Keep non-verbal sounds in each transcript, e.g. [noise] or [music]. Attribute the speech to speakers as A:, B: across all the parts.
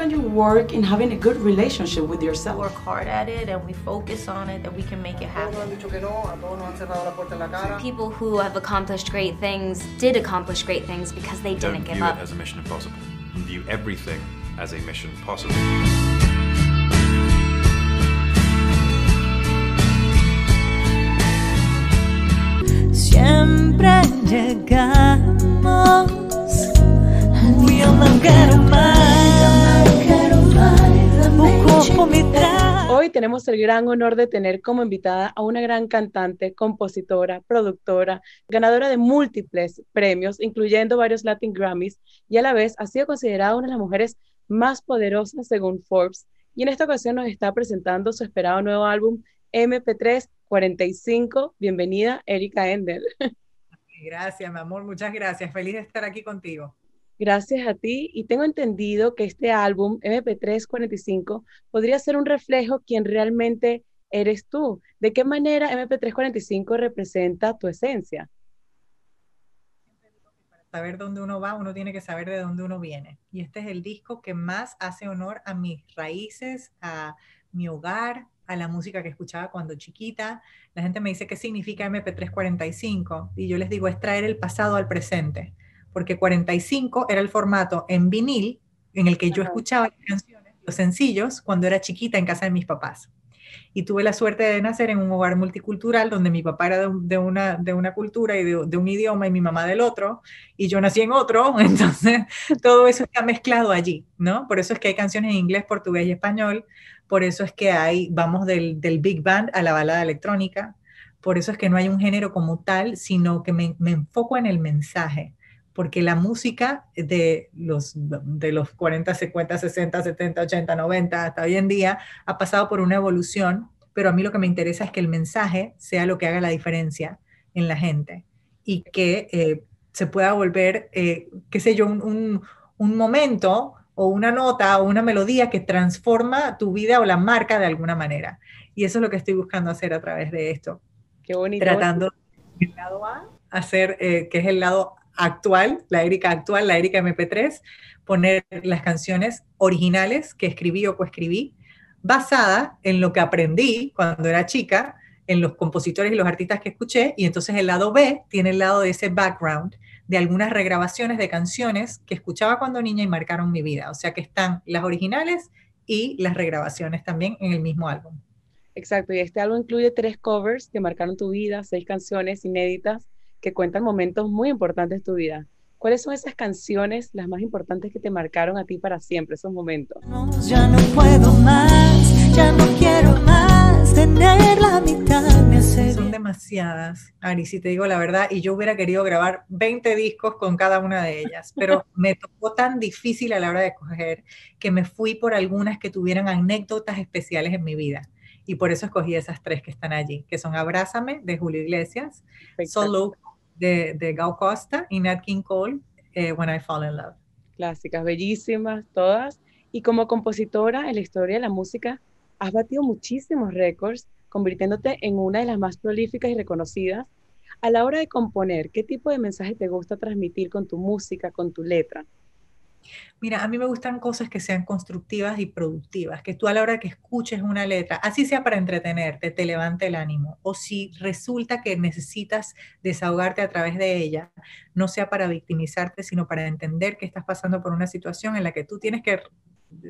A: can you work in having a good relationship with yourself?
B: work hard at it and we focus on it, that we can make it happen.
C: People who have accomplished great things did accomplish great things because they
D: Don't
C: didn't give
D: view
C: up.
D: it as a mission impossible. View everything as a mission possible.
E: Siempre llegamos. Yo no
F: tenemos el gran honor de tener como invitada a una gran cantante, compositora, productora, ganadora de múltiples premios, incluyendo varios Latin Grammys, y a la vez ha sido considerada una de las mujeres más poderosas según Forbes. Y en esta ocasión nos está presentando su esperado nuevo álbum MP3 45. Bienvenida, Erika Endel. [laughs]
G: Gracias, mi amor, muchas gracias. Feliz de estar aquí contigo.
F: Gracias a ti y tengo entendido que este álbum MP3 45 podría ser un reflejo quien realmente eres tú. ¿De qué manera MP3 45 representa tu esencia?
G: Para saber dónde uno va, uno tiene que saber de dónde uno viene. Y este es el disco que más hace honor a mis raíces, a mi hogar, a la música que escuchaba cuando chiquita. La gente me dice qué significa MP3 45 y yo les digo es traer el pasado al presente, porque 45 era el formato en vinil en el que yo escuchaba las canciones, los sencillos, cuando era chiquita en casa de mis papás. y tuve la suerte de nacer en un hogar multicultural donde mi papá era de, de una, de una cultura y de, de un idioma y mi mamá del otro, y yo nací en otro, [laughs] entonces todo eso está mezclado allí, ¿no? Por eso es que hay canciones en inglés, portugués y español, por eso es que hay, vamos del, del big band a la balada electrónica, por eso es que no hay un género como tal, sino que me, me enfoco en el mensaje, porque la música de los, de los 40, 50, 60, 70, 80, 90 hasta hoy en día ha pasado por una evolución, pero a mí lo que me interesa es que el mensaje sea lo que haga la diferencia en la gente y que eh, se pueda volver, eh, qué sé yo, un, un, un momento o una nota o una melodía que transforma tu vida o la marca de alguna manera. Y eso es lo que estoy buscando hacer a través de esto
F: Qué bonito.
G: tratando el lado A, hacer, eh, que es el lado actual, la Erika actual, la Erika MP3, poner las canciones originales que escribí o coescribí, basada en lo que aprendí cuando era chica, en los compositores y los artistas que escuché, y entonces el lado B tiene el lado de ese background, de algunas regrabaciones de canciones que escuchaba cuando niña y marcaron mi vida. O sea que están las originales y las regrabaciones también en el mismo álbum.
F: Exacto, y este álbum incluye tres covers que marcaron tu vida, seis canciones inéditas que cuentan momentos muy importantes de tu vida. ¿Cuáles son esas canciones, las más importantes que te marcaron a ti para siempre, esos momentos?
E: Ya no puedo más, ya no quiero más tener la mitad. Me hace
G: Son demasiadas, Ari, si te digo la verdad, y yo hubiera querido grabar 20 discos con cada una de ellas, pero [laughs] me tocó tan difícil a la hora de escoger que me fui por algunas que tuvieran anécdotas especiales en mi vida. Y por eso escogí esas tres que están allí, que son Abrázame, de Julio Iglesias, Solo, de, de Costa, y Nat King Cole, eh, When I Fall in Love.
F: Clásicas, bellísimas, todas. Y como compositora en la historia de la música, has batido muchísimos récords, convirtiéndote en una de las más prolíficas y reconocidas. A la hora de componer, ¿qué tipo de mensaje te gusta transmitir con tu música, con tu letra?
G: Mira, a mí me gustan cosas que sean constructivas y productivas, que tú a la hora que escuches una letra, así sea para entretenerte, te levante el ánimo, o si resulta que necesitas desahogarte a través de ella, no sea para victimizarte, sino para entender que estás pasando por una situación en la que tú tienes que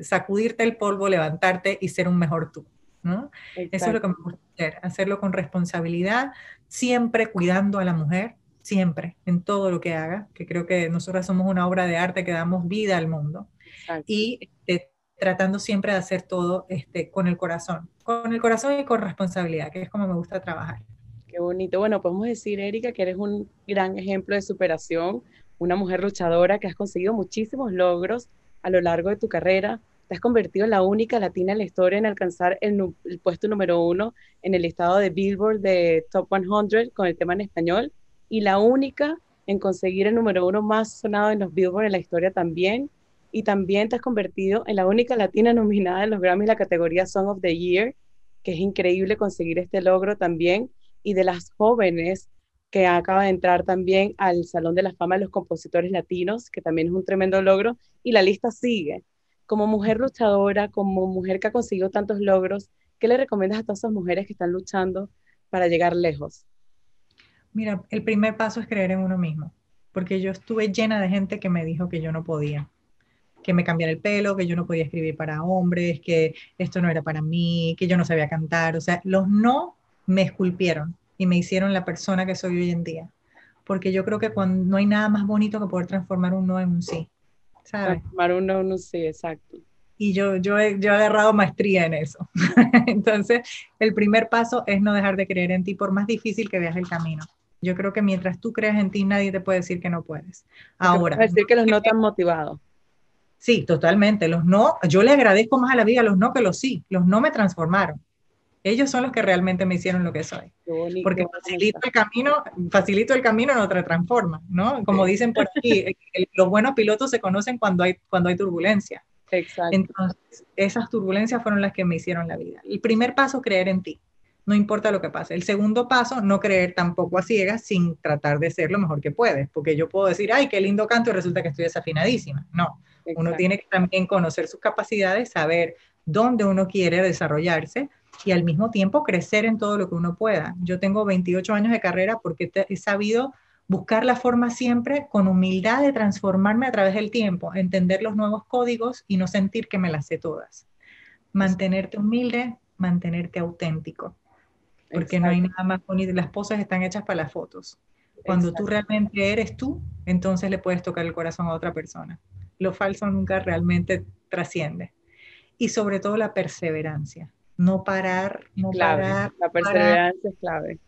G: sacudirte el polvo, levantarte y ser un mejor tú, ¿no? Eso es lo que me gusta hacer, hacerlo con responsabilidad, siempre cuidando a la mujer, siempre, en todo lo que haga, que creo que nosotras somos una obra de arte que damos vida al mundo
F: Exacto.
G: y este, tratando siempre de hacer todo este, con el corazón, con el corazón y con responsabilidad, que es como me gusta trabajar.
F: Qué bonito. Bueno, podemos decir, Erika, que eres un gran ejemplo de superación, una mujer luchadora que has conseguido muchísimos logros a lo largo de tu carrera. Te has convertido en la única latina en la historia en alcanzar el, el puesto número uno en el listado de Billboard de Top 100 con el tema en español y la única en conseguir el número uno más sonado en los Billboard en la historia también. Y también te has convertido en la única latina nominada en los Grammys la categoría Song of the Year, que es increíble conseguir este logro también y de las jóvenes que acaba de entrar también al Salón de la Fama de los Compositores Latinos, que también es un tremendo logro, y la lista sigue. como mujer luchadora, como mujer que ha conseguido tantos logros, ¿qué le recomiendas a todas esas mujeres que están luchando para llegar lejos?
G: Mira, el primer paso es creer en uno mismo, porque yo estuve llena de gente que me dijo que yo no podía, que me cambiara el pelo, que yo no podía escribir para hombres, que esto no era para mí, que yo no sabía cantar. O sea, los no me esculpieron y me hicieron la persona que soy hoy en día. Porque yo creo que cuando, no hay nada más bonito que poder transformar un no en un sí. ¿sabes?
F: Transformar un no en un sí, exacto.
G: Y yo, yo, he, yo he agarrado maestría en eso. [laughs] Entonces, el primer paso es no dejar de creer en ti, por más difícil que veas el camino. Yo creo que mientras tú creas en ti, nadie te puede decir que no puedes. Ahora.
F: Es decir, que los no están motivados.
G: Sí, totalmente. Los no, yo le agradezco más a la vida los no que los sí. Los no me transformaron. Ellos son los que realmente me hicieron lo que soy. Porque facilito el camino, facilito el camino no te transforma, ¿no? Como dicen por aquí, [laughs] los buenos pilotos se conocen cuando hay, cuando hay turbulencia.
F: Exacto.
G: Entonces, esas turbulencias fueron las que me hicieron la vida. El primer paso, creer en ti no importa lo que pase. El segundo paso, no creer tampoco a ciegas sin tratar de ser lo mejor que puedes, porque yo puedo decir, ay, qué lindo canto y resulta que estoy desafinadísima. No, uno tiene que también conocer sus capacidades, saber dónde uno quiere desarrollarse y al mismo tiempo crecer en todo lo que uno pueda. Yo tengo 28 años de carrera porque he sabido buscar la forma siempre con humildad de transformarme a través del tiempo, entender los nuevos códigos y no sentir que me las sé todas. Mantenerte humilde, mantenerte auténtico porque no hay nada más bonito. Las poses están hechas para las fotos. Cuando tú realmente eres tú, entonces le puedes tocar el corazón a otra persona. Lo falso nunca realmente trasciende. Y sobre todo la perseverancia. No parar, no parar.
F: La perseverancia es clave.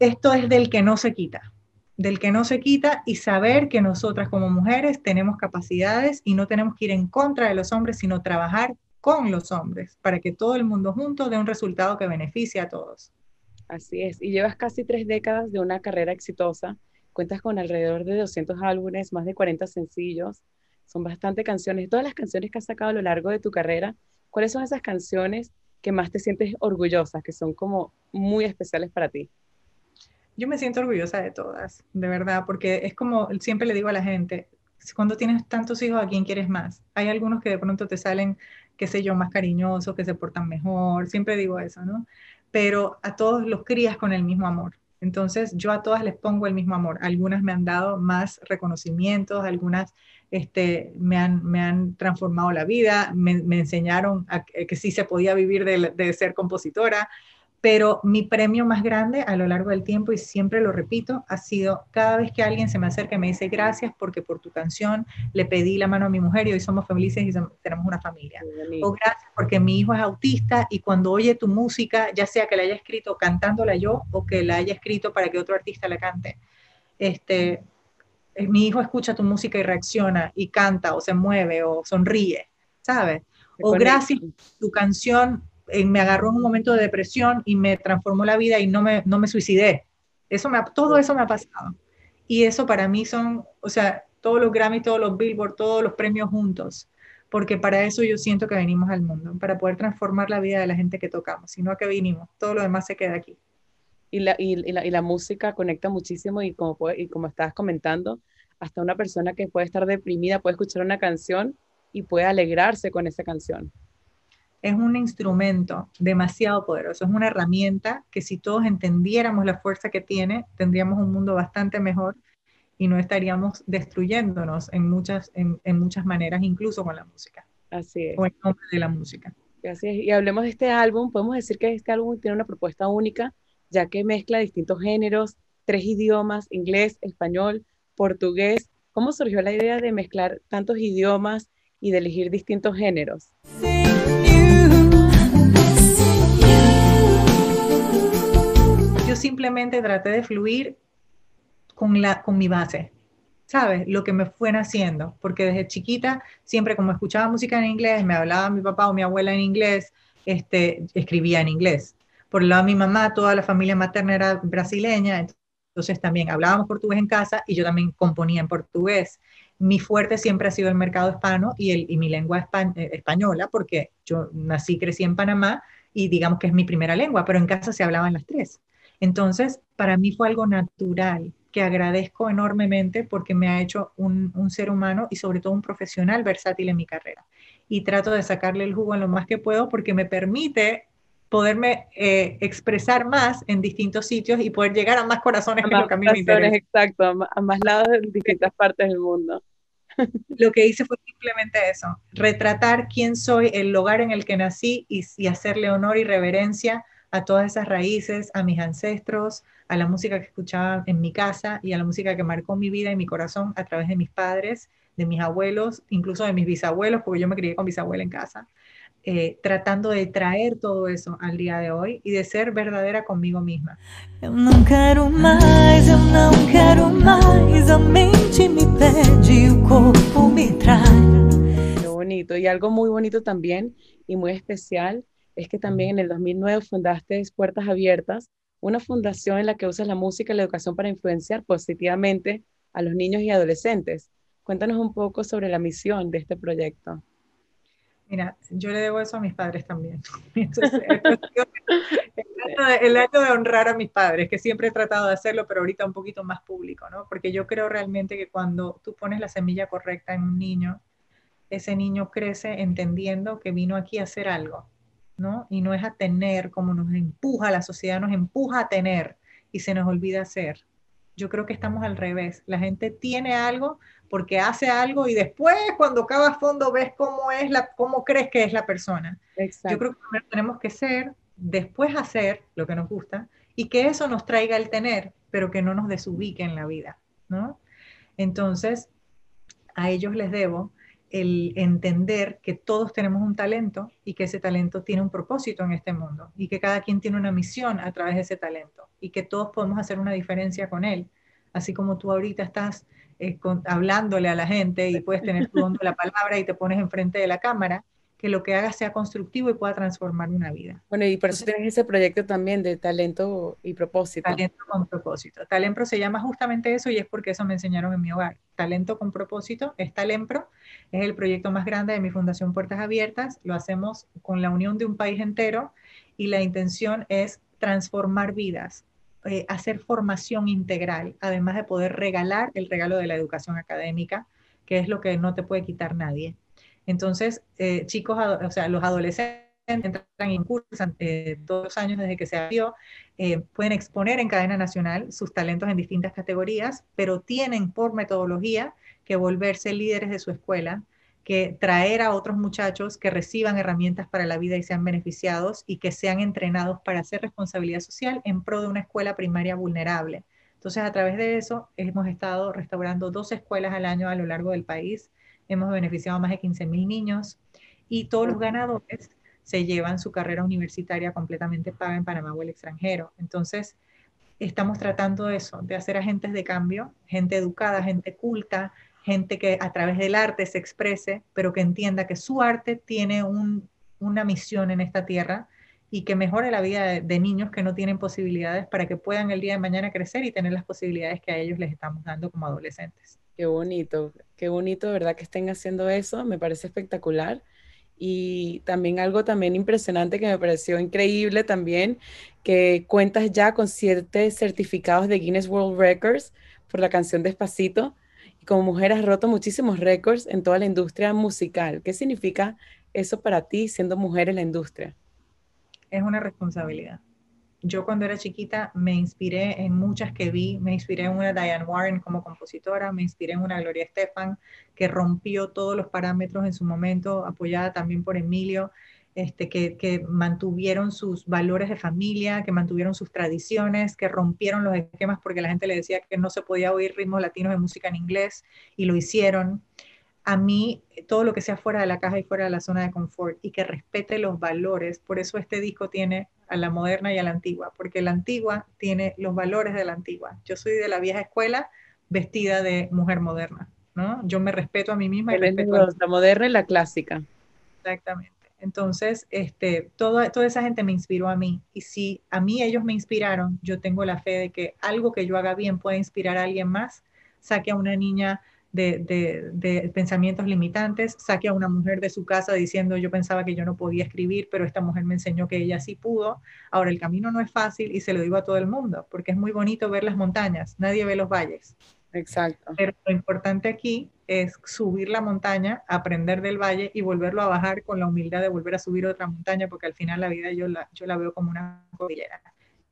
G: esto es del que no se quita. Del que no se quita y saber que nosotras como mujeres tenemos capacidades y no tenemos que ir en contra de los hombres, sino trabajar con los hombres, para que todo el mundo junto dé un resultado que beneficie a todos.
F: Así es, y llevas casi tres décadas de una carrera exitosa, cuentas con alrededor de 200 álbumes, más de 40 sencillos, son bastante canciones, todas las canciones que has sacado a lo largo de tu carrera, ¿cuáles son esas canciones que más te sientes orgullosa, que son como muy especiales para ti?
G: Yo me siento orgullosa de todas, de verdad, porque es como siempre le digo a la gente, cuando tienes tantos hijos, ¿a quién quieres más? Hay algunos que de pronto te salen qué sé yo, más cariñosos, que se portan mejor, siempre digo eso, ¿no? Pero a todos los crías con el mismo amor. Entonces yo a todas les pongo el mismo amor. Algunas me han dado más reconocimientos, algunas este, me, han, me han transformado la vida, me, enseñaron a, que sí se podía vivir de, de ser compositora, pero mi premio más grande a lo largo del tiempo, y siempre lo repito, ha sido cada vez que alguien se me acerca y me dice gracias porque por tu canción le pedí la mano a mi mujer y hoy somos felices y tenemos una familia. O gracias porque mi hijo es autista y cuando oye tu música, ya sea que la haya escrito cantándola yo o que la haya escrito para que otro artista la cante, este, eh, mi hijo escucha tu música y reacciona y canta o se mueve o sonríe, ¿sabes? O gracias, tu canción me agarró en un momento de depresión y me transformó la vida y no me, no me suicidé. Eso me, todo eso me ha pasado. Y eso para mí son, o sea, todos los Grammy, todos los Billboard, todos los premios juntos. Porque para eso yo siento que venimos al mundo, para poder transformar la vida de la gente que tocamos, sino a que vinimos. Todo lo demás se queda aquí.
F: Y la, y, la, y la música conecta muchísimo y como, y como estabas comentando, hasta una persona que puede estar deprimida puede escuchar una canción y puede alegrarse con esa canción
G: es un instrumento demasiado poderoso, es una herramienta que si todos entendiéramos la fuerza que tiene, tendríamos un mundo bastante mejor y no estaríamos destruyéndonos en muchas, en, muchas maneras, incluso con la música.
F: Así es.
G: O en nombre de la música.
F: Así es. Y hablemos de este álbum, podemos decir que este álbum tiene una propuesta única, ya que mezcla distintos géneros, tres idiomas, inglés, español, portugués. ¿Cómo surgió la idea de mezclar tantos idiomas y de elegir distintos géneros?
G: Simplemente traté de fluir con, la, con mi base, ¿sabes? Lo que me fue naciendo, porque desde chiquita, siempre como escuchaba música en inglés, me hablaba mi papá o mi abuela en inglés, este, escribía en inglés. Por el lado de mi mamá, toda la familia materna era brasileña, entonces también hablábamos portugués en casa y yo también componía en portugués. Mi fuerte siempre ha sido el mercado hispano y, el, y mi lengua eh, española, porque yo nací, crecí en Panamá y digamos que es mi primera lengua, pero en casa se hablaban las tres. Entonces, para mí fue algo natural que agradezco enormemente porque me ha hecho un, un, ser humano y sobre todo un profesional versátil en mi carrera. Y trato de sacarle el jugo en lo más que puedo porque me permite poderme eh, expresar más en distintos sitios y poder llegar a más corazones
F: A
G: que
F: más
G: lo que a mí me interesa.
F: razones, exacto, a más lados de distintas partes del mundo. [laughs]
G: Lo que hice fue simplemente eso, retratar quién soy, el lugar en el que nací y, y hacerle honor y reverencia a todas esas raíces, a mis ancestros, a la música que escuchaba en mi casa y a la música que marcó mi vida y mi corazón a través de mis padres, de mis abuelos, incluso de mis bisabuelos, porque yo me crié con bisabuela en casa, eh, tratando de traer todo eso al día de hoy y de ser verdadera conmigo misma.
E: Eu não quero mais, eu não quero mais. A mente me pede, o corpo me trai.
F: Qué bonito. Y algo muy bonito también y muy especial es que también en el 2009 fundaste Puertas Abiertas, una fundación en la que usas la música y la educación para influenciar positivamente a los niños y adolescentes. Cuéntanos un poco sobre la misión de este proyecto.
G: Mira, yo le debo eso a mis padres también. [laughs] Entonces, [laughs] el, año de, el año de honrar a mis padres, que siempre he tratado de hacerlo, pero ahorita un poquito más público, ¿no? Porque yo creo realmente que cuando tú pones la semilla correcta en un niño, ese niño crece entendiendo que vino aquí a hacer algo, ¿no? Y no es a tener como nos empuja, la sociedad nos empuja a tener y se nos olvida hacer. Yo creo que estamos al revés. La gente tiene algo porque hace algo y después cuando cavas fondo ves cómo es la, cómo crees que es la persona.
F: Exacto.
G: Yo creo que primero tenemos que ser, después hacer lo que nos gusta y que eso nos traiga el tener, pero que no nos desubique en la vida, ¿no? Entonces, a ellos les debo el entender que todos tenemos un talento y que ese talento tiene un propósito en este mundo y que cada quien tiene una misión a través de ese talento y que todos podemos hacer una diferencia con él. Así como tú ahorita estás eh, con, hablándole a la gente y puedes tener tu don de la palabra y te pones enfrente de la cámara, que lo que hagas sea constructivo y pueda transformar una vida.
F: Bueno, y por eso
G: Entonces-
F: tienes ese proyecto también de talento y propósito.
G: Talento con propósito. Talempro se llama justamente eso y es porque eso me enseñaron en mi hogar. Talento con propósito es Talempro, es el proyecto más grande de mi Fundación Puertas Abiertas. Lo hacemos con la unión de un país entero y la intención es transformar vidas, eh, hacer formación integral, además de poder regalar el regalo de la educación académica, que es lo que no te puede quitar nadie. Entonces, eh, chicos, o sea, los adolescentes entran y cursan eh, todos años desde que se abrió, eh, pueden exponer en cadena nacional sus talentos en distintas categorías, pero tienen por metodología que volverse líderes de su escuela, que traer a otros muchachos que reciban herramientas para la vida y sean beneficiados y que sean entrenados para hacer responsabilidad social en pro de una escuela primaria vulnerable. Entonces, a través de eso, hemos estado restaurando dos escuelas al año a lo largo del país. Hemos beneficiado a más de 15 mil niños y todos los ganadores se llevan su carrera universitaria completamente paga en Panamá o el extranjero. Entonces, estamos tratando eso, de hacer agentes de cambio, gente educada, gente culta, gente que a través del arte se exprese, pero que entienda que su arte tiene un, una misión en esta tierra y que mejore la vida de, niños que no tienen posibilidades para que puedan el día de mañana crecer y tener las posibilidades que a ellos les estamos dando como adolescentes.
F: Qué bonito, qué bonito, verdad que estén haciendo eso, me parece espectacular. Y también algo también impresionante que me pareció increíble también, que cuentas ya con siete certificados de Guinness World Records por la canción Despacito. Y como mujer has roto muchísimos récords en toda la industria musical. ¿Qué significa eso para ti siendo mujer en la industria?
G: Es una responsabilidad. Yo cuando era chiquita me inspiré en muchas que vi, me inspiré en una Diane Warren como compositora, me inspiré en una Gloria Estefan que rompió todos los parámetros en su momento, apoyada también por Emilio, este, que, que, mantuvieron sus valores de familia, que mantuvieron sus tradiciones, que rompieron los esquemas porque la gente le decía que no se podía oír ritmos latinos de música en inglés y lo hicieron. A mí, todo lo que sea fuera de la caja y fuera de la zona de confort y que respete los valores, por eso este disco tiene a la moderna y a la antigua, porque la antigua tiene los valores de la antigua. Yo soy de la vieja escuela vestida de mujer moderna, ¿no? Yo me respeto a mí misma. Y respeto
F: a la moderna y la clásica.
G: Exactamente. Entonces, este, todo, toda esa gente me inspiró a mí. Y si a mí ellos me inspiraron, yo tengo la fe de que algo que yo haga bien puede inspirar a alguien más. Saque a una niña de, de, pensamientos limitantes, saque a una mujer de su casa diciendo yo pensaba que yo no podía escribir, pero esta mujer me enseñó que ella sí pudo. Ahora el camino no es fácil y se lo digo a todo el mundo, porque es muy bonito ver las montañas, nadie ve los valles.
F: Exacto.
G: Pero lo importante aquí es subir la montaña, aprender del valle y volverlo a bajar con la humildad de volver a subir otra montaña, porque al final la vida yo la, yo la veo como una cordillera.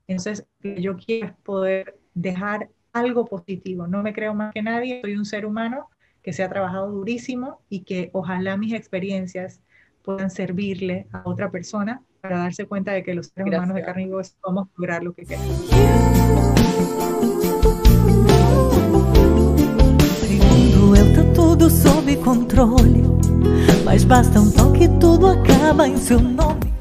G: Entonces, lo que yo quiero es poder dejar algo positivo. No me creo más que nadie, soy un ser humano que se ha trabajado durísimo y que ojalá mis experiencias puedan servirle a otra persona para darse cuenta de que los seres humanos de carne y hueso podemos lograr lo que queremos.
E: Segundo eu tá tudo sob controle, mas basta um toque tudo acaba em seu nome.